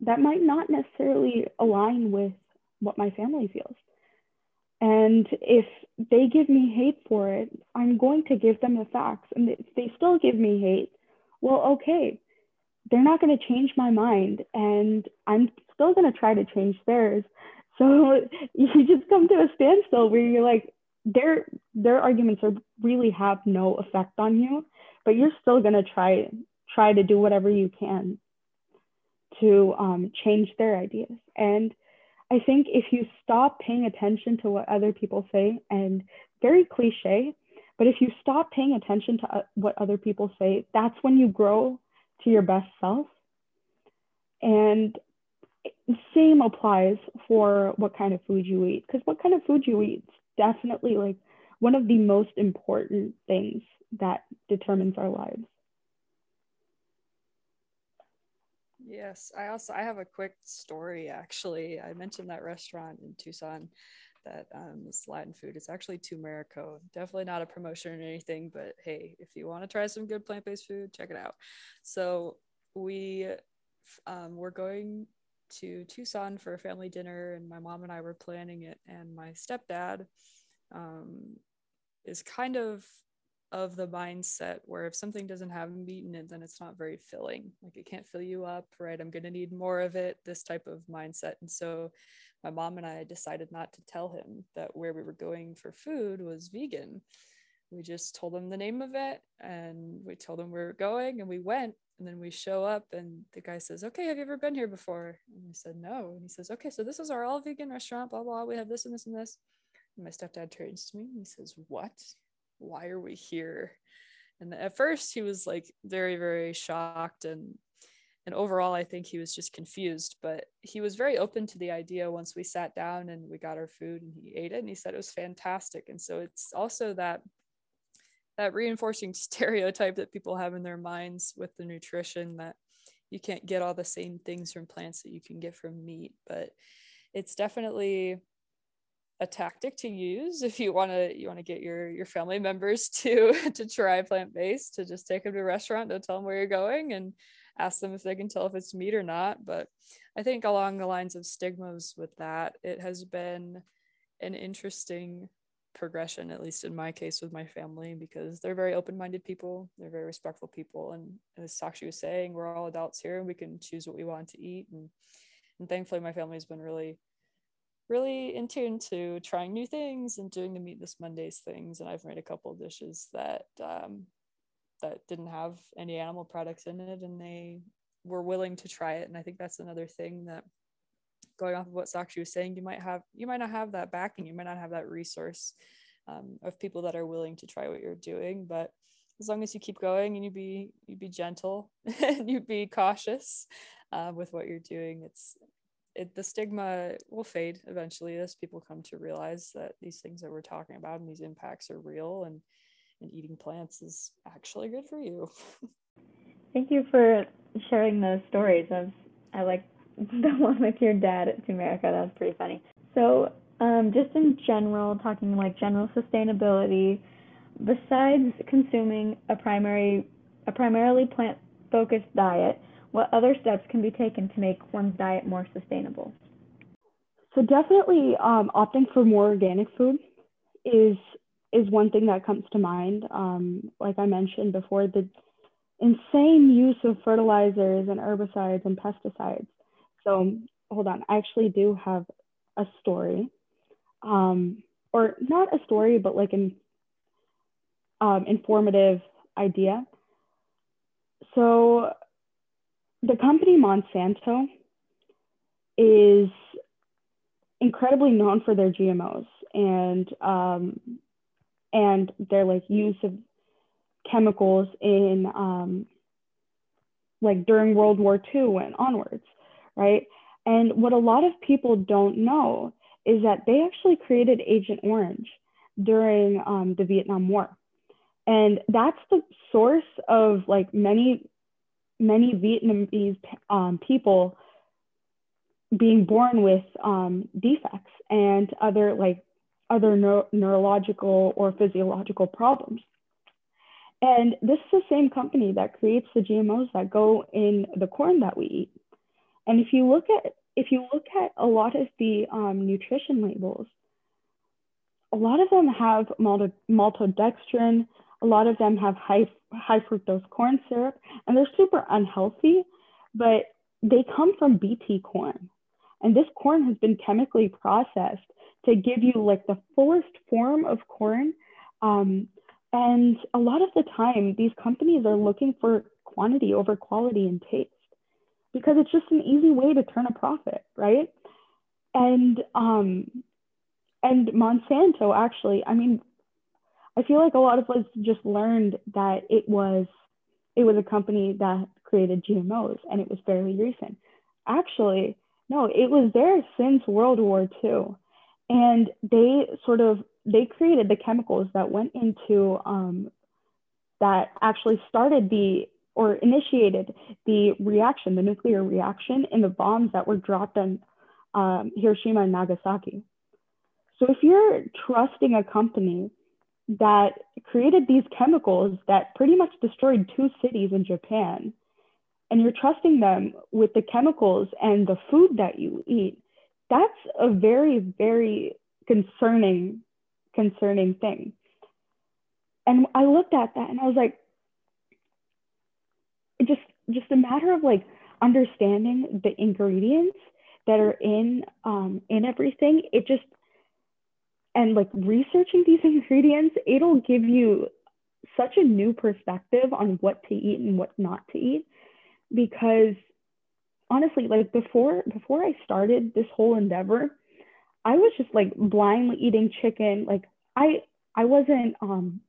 that might not necessarily align with what my family feels. And if they give me hate for it, I'm going to give them the facts. And if they still give me hate, well, okay, they're not going to change my mind. And I'm still going to try to change theirs. So you just come to a standstill where you're like, their their arguments are really have no effect on you, but you're still gonna try try to do whatever you can to um, change their ideas. And I think if you stop paying attention to what other people say, and very cliche, but if you stop paying attention to uh, what other people say, that's when you grow to your best self. And same applies for what kind of food you eat, because what kind of food you eat is definitely like one of the most important things that determines our lives. Yes, I also I have a quick story actually. I mentioned that restaurant in Tucson that um, is Latin food. It's actually Tumerico. Definitely not a promotion or anything, but hey, if you want to try some good plant-based food, check it out. So we um, we're going to Tucson for a family dinner, and my mom and I were planning it. And my stepdad um, is kind of of the mindset where if something doesn't have meat in it, then it's not very filling. Like it can't fill you up, right? I'm gonna need more of it. This type of mindset. And so, my mom and I decided not to tell him that where we were going for food was vegan. We just told him the name of it, and we told him we were going, and we went. And then we show up, and the guy says, Okay, have you ever been here before? And we said, No. And he says, Okay, so this is our all vegan restaurant, blah, blah. We have this and this and this. And my stepdad turns to me and he says, What? Why are we here? And at first, he was like very, very shocked. And, and overall, I think he was just confused. But he was very open to the idea once we sat down and we got our food and he ate it. And he said it was fantastic. And so it's also that that reinforcing stereotype that people have in their minds with the nutrition that you can't get all the same things from plants that you can get from meat but it's definitely a tactic to use if you want to you want to get your your family members to to try plant-based to just take them to a restaurant don't tell them where you're going and ask them if they can tell if it's meat or not but i think along the lines of stigmas with that it has been an interesting progression, at least in my case with my family, because they're very open minded people. They're very respectful people. And as Sakshi was saying, we're all adults here and we can choose what we want to eat. And, and thankfully, my family has been really, really in tune to trying new things and doing the Meatless Mondays things. And I've made a couple dishes that, um, that didn't have any animal products in it and they were willing to try it. And I think that's another thing that going off of what Sakshi was saying, you might have you might not have that backing, you might not have that resource um, of people that are willing to try what you're doing. But as long as you keep going and you be you be gentle and you be cautious uh, with what you're doing, it's it, the stigma will fade eventually as people come to realize that these things that we're talking about and these impacts are real and and eating plants is actually good for you. Thank you for sharing those stories. I, I like the one with your dad at Tumerico. That was pretty funny. So, um, just in general, talking like general sustainability, besides consuming a primary, a primarily plant-focused diet, what other steps can be taken to make one's diet more sustainable? So definitely, um, opting for more organic food is is one thing that comes to mind. Um, like I mentioned before, the insane use of fertilizers and herbicides and pesticides so hold on, I actually do have a story, um, or not a story, but like an um, informative idea. So the company Monsanto is incredibly known for their GMOs and um, and their like use of chemicals in um, like during World War II and onwards, right? And what a lot of people don't know is that they actually created Agent Orange during um, the Vietnam War. And that's the source of like many, many Vietnamese um, people being born with um, defects and other like other neuro neurological or physiological problems. And this is the same company that creates the GMOs that go in the corn that we eat. And if you look at if you look at a lot of the um, nutrition labels, a lot of them have maltodextrin, a lot of them have high high fructose corn syrup, and they're super unhealthy, but they come from BT corn. And this corn has been chemically processed to give you like the fullest form of corn. Um, and a lot of the time, these companies are looking for quantity over quality and taste because it's just an easy way to turn a profit, right? And um, and Monsanto actually, I mean, I feel like a lot of us just learned that it was it was a company that created GMOs and it was fairly recent. Actually, no, it was there since World War II. And they sort of they created the chemicals that went into um, that actually started the or initiated the reaction, the nuclear reaction in the bombs that were dropped on um, Hiroshima and Nagasaki. So if you're trusting a company that created these chemicals that pretty much destroyed two cities in Japan, and you're trusting them with the chemicals and the food that you eat, that's a very, very concerning, concerning thing. And I looked at that and I was like, just just a matter of like understanding the ingredients that are in um, in everything. It just and like researching these ingredients, it'll give you such a new perspective on what to eat and what not to eat. Because honestly like before before i started this whole endeavor i was just like blindly eating chicken. Like i i wasn't um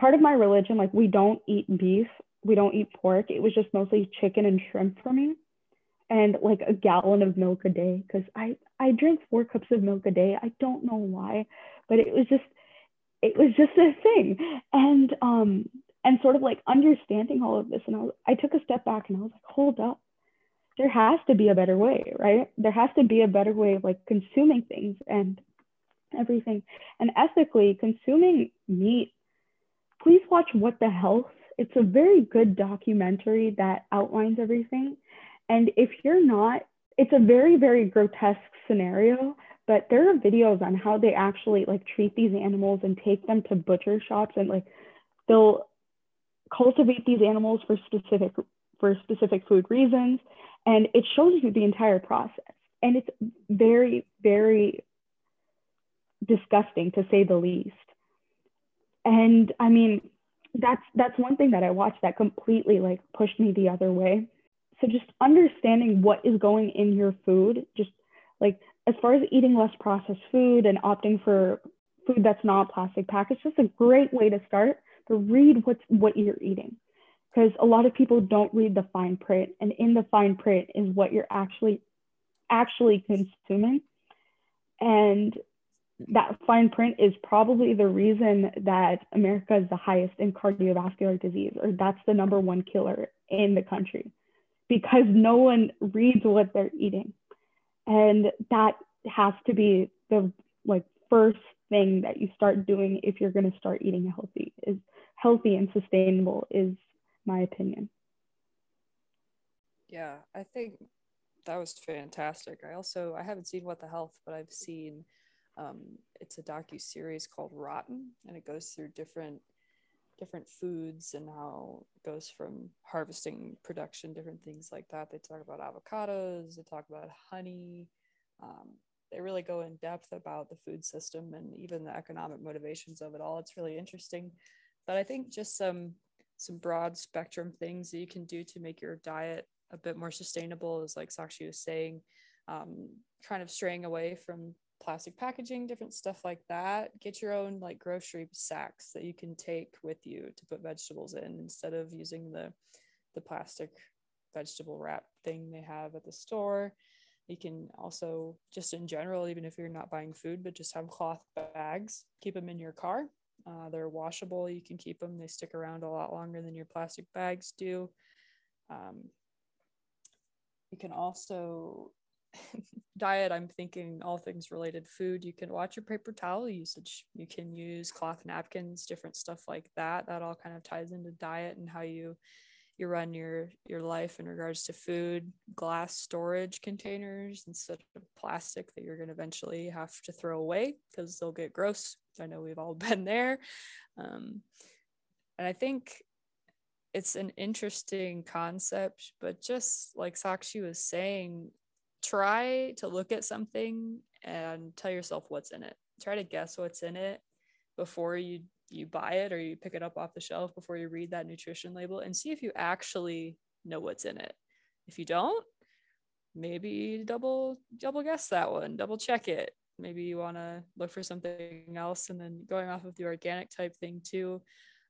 part of my religion like we don't eat beef we don't eat pork. It was just mostly chicken and shrimp for me and like a gallon of milk a day because i i drink four cups of milk a day i don't know why but it was just it was just a thing and um and sort of like understanding all of this. And I, was, I took a step back and I was like, hold up, there has to be a better way, right? There has to be a better way of like consuming things and everything. And ethically, consuming meat, please watch What the Health. It's a very good documentary that outlines everything. And if you're not, it's a very, very grotesque scenario, but there are videos on how they actually like treat these animals and take them to butcher shops and like they'll cultivate these animals for specific for specific food reasons. And it shows you the entire process. And it's very very disgusting to say the least. And i mean that's that's one thing that i watched that completely like pushed me the other way so just understanding what is going in your food just like as far as eating less processed food and opting for food that's not plastic packaged just a great way to start but read what's what you're eating. Because a lot of people don't read the fine print and in the fine print is what you're actually actually consuming. And that fine print is probably the reason that america is the highest in cardiovascular disease or that's the number one killer in the country because no one reads what they're eating and that has to be the like first thing that you start doing if you're going to start eating healthy is healthy and sustainable is my opinion. Yeah, I think that was fantastic. I also I haven't seen What the Health, but I've seen um, it's a docu series called Rotten, and it goes through different different foods and how it goes from harvesting, production, different things like that. They talk about avocados, they talk about honey. Um, they really go in depth about the food system and even the economic motivations of it all. It's really interesting. But I think just some some broad spectrum things that you can do to make your diet a bit more sustainable is like Sakshi was saying, um, kind of straying away from plastic packaging, different stuff like that. Get your own like grocery sacks that you can take with you to put vegetables in instead of using the the plastic vegetable wrap thing they have at the store. You can also just in general, even if you're not buying food, but just have cloth bags. Keep them in your car. Uh, they're washable. You can keep them. They stick around a lot longer than your plastic bags do. Um, you can also diet, I'm thinking all things related food. You can watch your paper towel usage. You can use cloth napkins, different stuff like that. That all kind of ties into diet and how you you run your your life in regards to food glass storage containers instead of plastic that you're going to eventually have to throw away because they'll get gross i know we've all been there um, and i think it's an interesting concept but just like sakshi was saying try to look at something and tell yourself what's in it. Try to guess what's in it before you you buy it or you pick it up off the shelf before you read that nutrition label and see if you actually know what's in it. If you don't, maybe double double guess that one, double check it. Maybe you want to look for something else and then going off of the organic type thing too.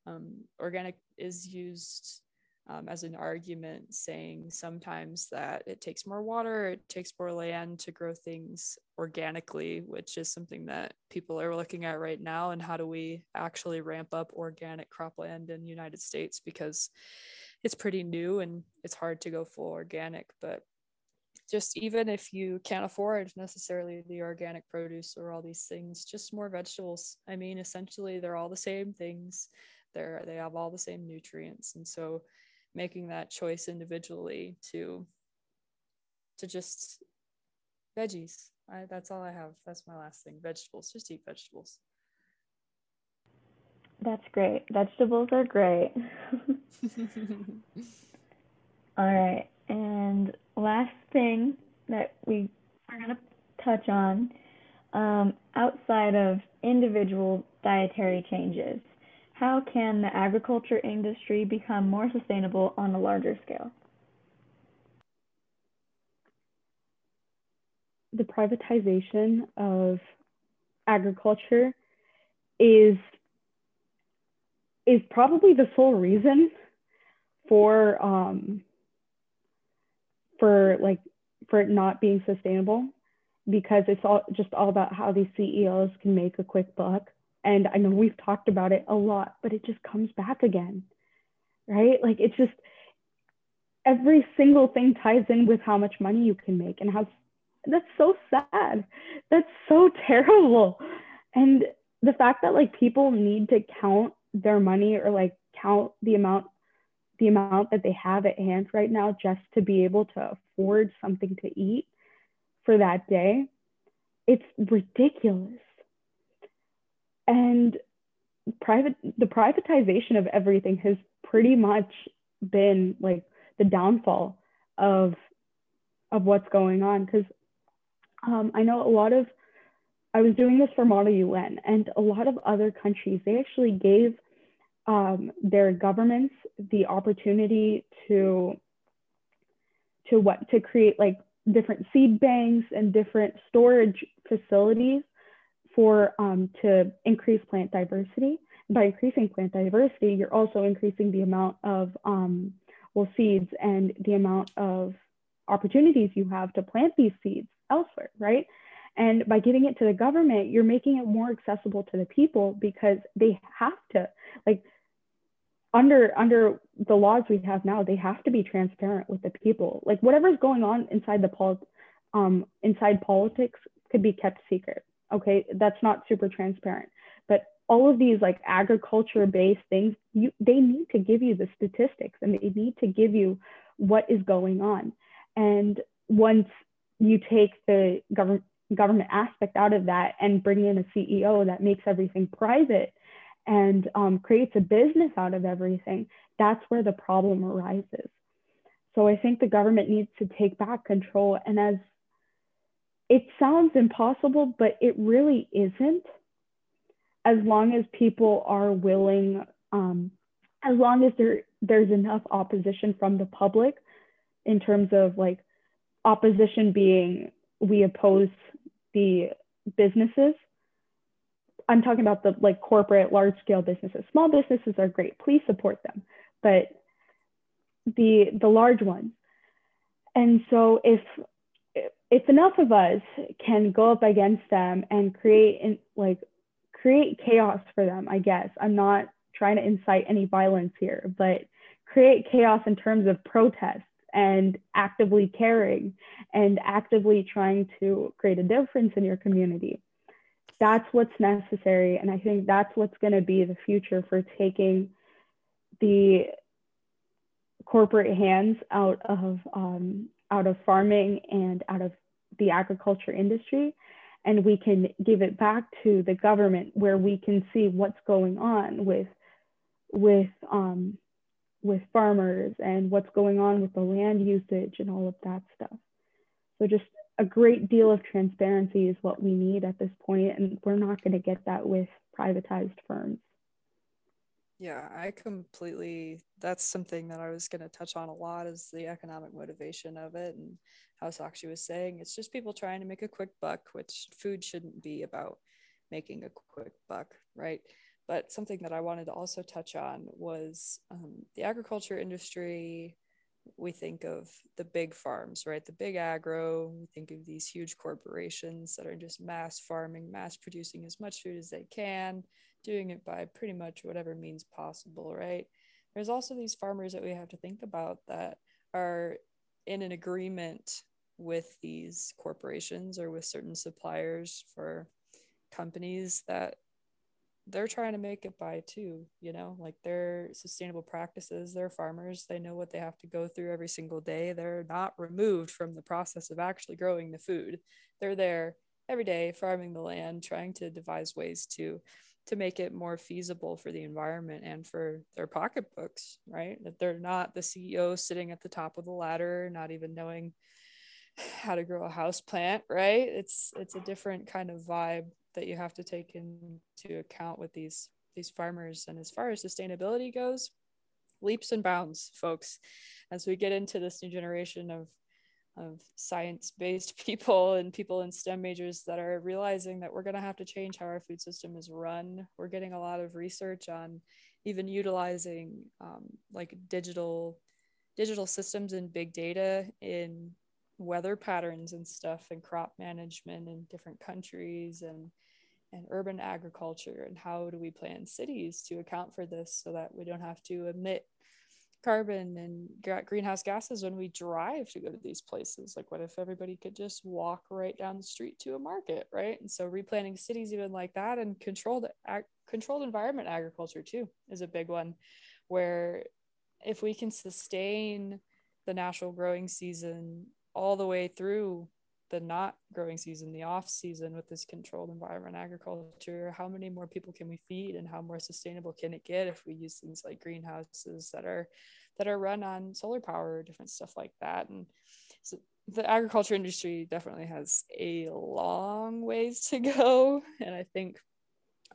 Um, organic is used um, as an argument saying sometimes that it takes more water, it takes more land to grow things organically, which is something that people are looking at right now. And how do we actually ramp up organic cropland in the United States? Because it's pretty new and it's hard to go full organic. But just even if you can't afford necessarily the organic produce or all these things, just more vegetables. I mean, essentially, they're all the same things. They're they have all the same nutrients, and so making that choice individually to to just veggies. I, that's all i have. That's my last thing. Vegetables just eat vegetables. That's great. Vegetables are great. All right. And last thing that we are going to touch on um, outside of individual dietary changes how can the agriculture industry become more sustainable on a larger scale? The privatization of agriculture is is probably the sole reason for um, for like for it not being sustainable because it's all just all about how these CEOs can make a quick buck and I know we've talked about it a lot, but it just comes back again, right? Like it's just every single thing ties in with how much money you can make and how that's so sad. That's so terrible. And the fact that like people need to count their money or like count the amount the amount that they have at hand right now just to be able to afford something to eat for that day it's ridiculous and private the privatization of everything has pretty much been like the downfall of of what's going on. Because um, I know a lot of I was doing this for Model UN and a lot of other countries they actually gave um, their governments the opportunity to to what to create like different seed banks and different storage facilities for um, to increase plant diversity. By increasing plant diversity, you're also increasing the amount of um, well seeds and the amount of opportunities you have to plant these seeds elsewhere, right? And by giving it to the government, you're making it more accessible to the people because they have to like under under the laws we have now, they have to be transparent with the people. Like whatever's going on inside the pol- um, inside politics could be kept secret okay that's not super transparent but all of these like agriculture based things you they need to give you the statistics and they need to give you what is going on and once you take the government government aspect out of that and bring in a CEO that makes everything private and um, creates a business out of everything, that's where the problem arises. So I think the government needs to take back control. And as it sounds impossible, but it really isn't. As long as people are willing, um, as long as there there's enough opposition from the public, in terms of like opposition being we oppose the businesses. I'm talking about the like corporate large scale businesses. Small businesses are great. Please support them. But the the large ones. And so if if enough of us can go up against them and create like create chaos for them, I guess. I'm not trying to incite any violence here, but create chaos in terms of protests and actively caring and actively trying to create a difference in your community. That's what's necessary. And I think that's what's going to be the future for taking the corporate hands out of um, out of farming and out of the agriculture industry and we can give it back to the government where we can see what's going on with with um, with farmers and what's going on with the land usage and all of that stuff. So just a great deal of transparency is what we need at this point, and we're not going to get that with privatized firms. Yeah, I completely. That's something that I was going to touch on a lot is the economic motivation of it, and how Sakshi was saying, it's just people trying to make a quick buck, which food shouldn't be about making a quick buck, right? But something that I wanted to also touch on was um, the agriculture industry. We think of the big farms, right? The big agro. We think of these huge corporations that are just mass farming, mass producing as much food as they can, doing it by pretty much whatever means possible, right? There's also these farmers that we have to think about that are in an agreement with these corporations or with certain suppliers for companies that they're trying to make it by too you know? Like their sustainable practices. They're farmers. They know what they have to go through every single day. They're not removed from the process of actually growing the food. They're there every day farming the land trying to devise ways to to make it more feasible for the environment and for their pocketbooks right? That they're not the ceo sitting at the top of the ladder not even knowing how to grow a house plant right? It's it's a different kind of vibe that you have to take into account with these these farmers. And as far as sustainability goes leaps and bounds folks as we get into this new generation of of science-based people and people in STEM majors that are realizing that we're going to have to change how our food system is run. We're getting a lot of research on even utilizing um, like digital digital systems and big data in weather patterns and stuff and crop management in different countries and and urban agriculture and how do we plan cities to account for this so that we don't have to emit carbon and greenhouse gases when we drive to go to these places? Like what if everybody could just walk right down the street to a market right? And so replanting cities even like that and controlled ag- controlled environment agriculture too is a big one where if we can sustain the natural growing season all the way through the not growing season, the off season with this controlled environment agriculture, how many more people can we feed and how more sustainable can it get if we use things like greenhouses that are that are run on solar power or different stuff like that. And so the agriculture industry definitely has a long ways to go. And I think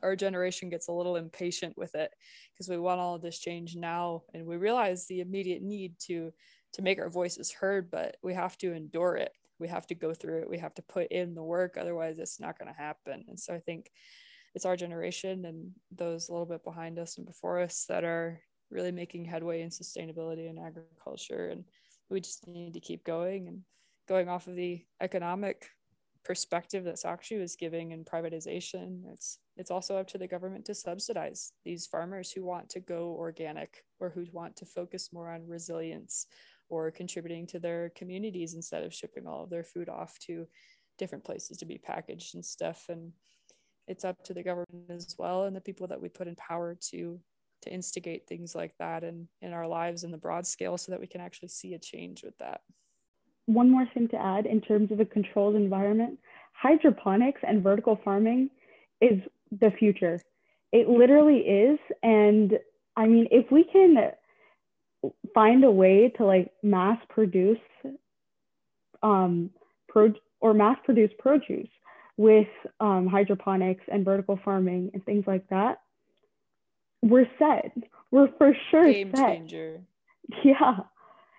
our generation gets a little impatient with it because we want all of this change now and we realize the immediate need to to make our voices heard but we have to endure it we have to go through it we have to put in the work otherwise it's not going to happen. And so i think it's our generation and those a little bit behind us and before us that are really making headway in sustainability and agriculture and we just need to keep going and going off of the economic perspective that Sakshi was giving in privatization. It's it's also up to the government to subsidize these farmers who want to go organic or who want to focus more on resilience or contributing to their communities instead of shipping all of their food off to different places to be packaged and stuff. And it's up to the government as well and the people that we put in power to to instigate things like that in in our lives in the broad scale so that we can actually see a change with that. One more thing to add in terms of a controlled environment hydroponics and vertical farming is the future. It literally is. And I mean, if we can find a way to like mass produce um, pro or mass produce produce with um, hydroponics and vertical farming and things like that, we're set. We're for sure Game set. changer. Yeah,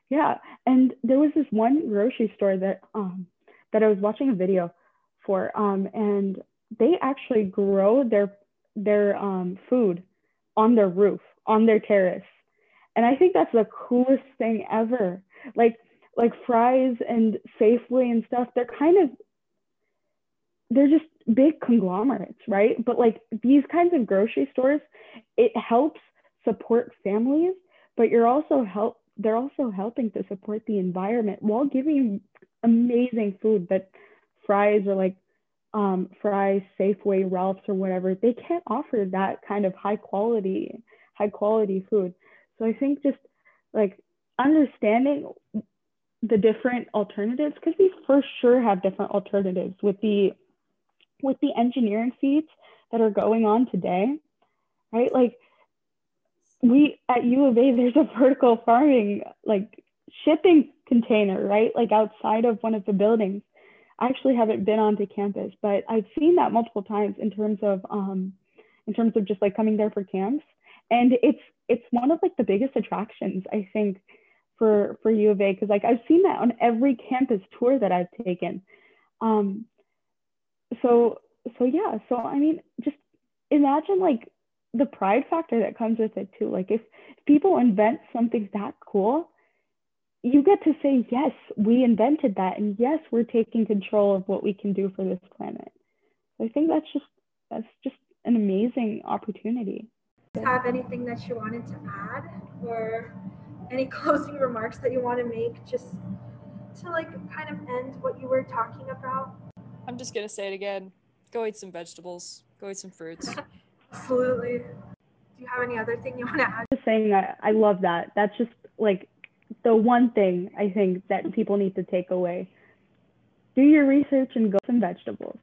yeah. And there was this one grocery store that um that I was watching a video for, um, and they actually grow their their um food on their roof, on their terrace. And I think that's the coolest thing ever. Like like Fry's and Safeway and stuff, they're kind of they're just big conglomerates, right? But like these kinds of grocery stores, it helps support families, but you're also help they're also helping to support the environment while giving amazing food that Fry's or like um, Fry's, Safeway, Ralph's or whatever, they can't offer that kind of high quality, high quality food. So I think just like understanding the different alternatives, because we for sure have different alternatives with the with the engineering feats that are going on today, right? Like we at U of A, there's a vertical farming like shipping container, right? Like outside of one of the buildings. I actually haven't been onto campus, but I've seen that multiple times in terms of um, in terms of just like coming there for camps. And it's it's one of like the biggest attractions I think for for U of A because like I've seen that on every campus tour that I've taken. Um, so so yeah, so I mean just imagine like the pride factor that comes with it too. Like if people invent something that cool, you get to say, yes, we invented that. And yes, we're taking control of what we can do for this planet. I think that's just that's just an amazing opportunity. Have anything that you wanted to add or any closing remarks that you want to make just to like kind of end what you were talking about? I'm just gonna say it again. Go eat some vegetables. Go eat some fruits. Absolutely. Do you have any other thing you want to add? Just saying I, I love that. That's just like the one thing I think that people need to take away. Do your research and go some vegetables.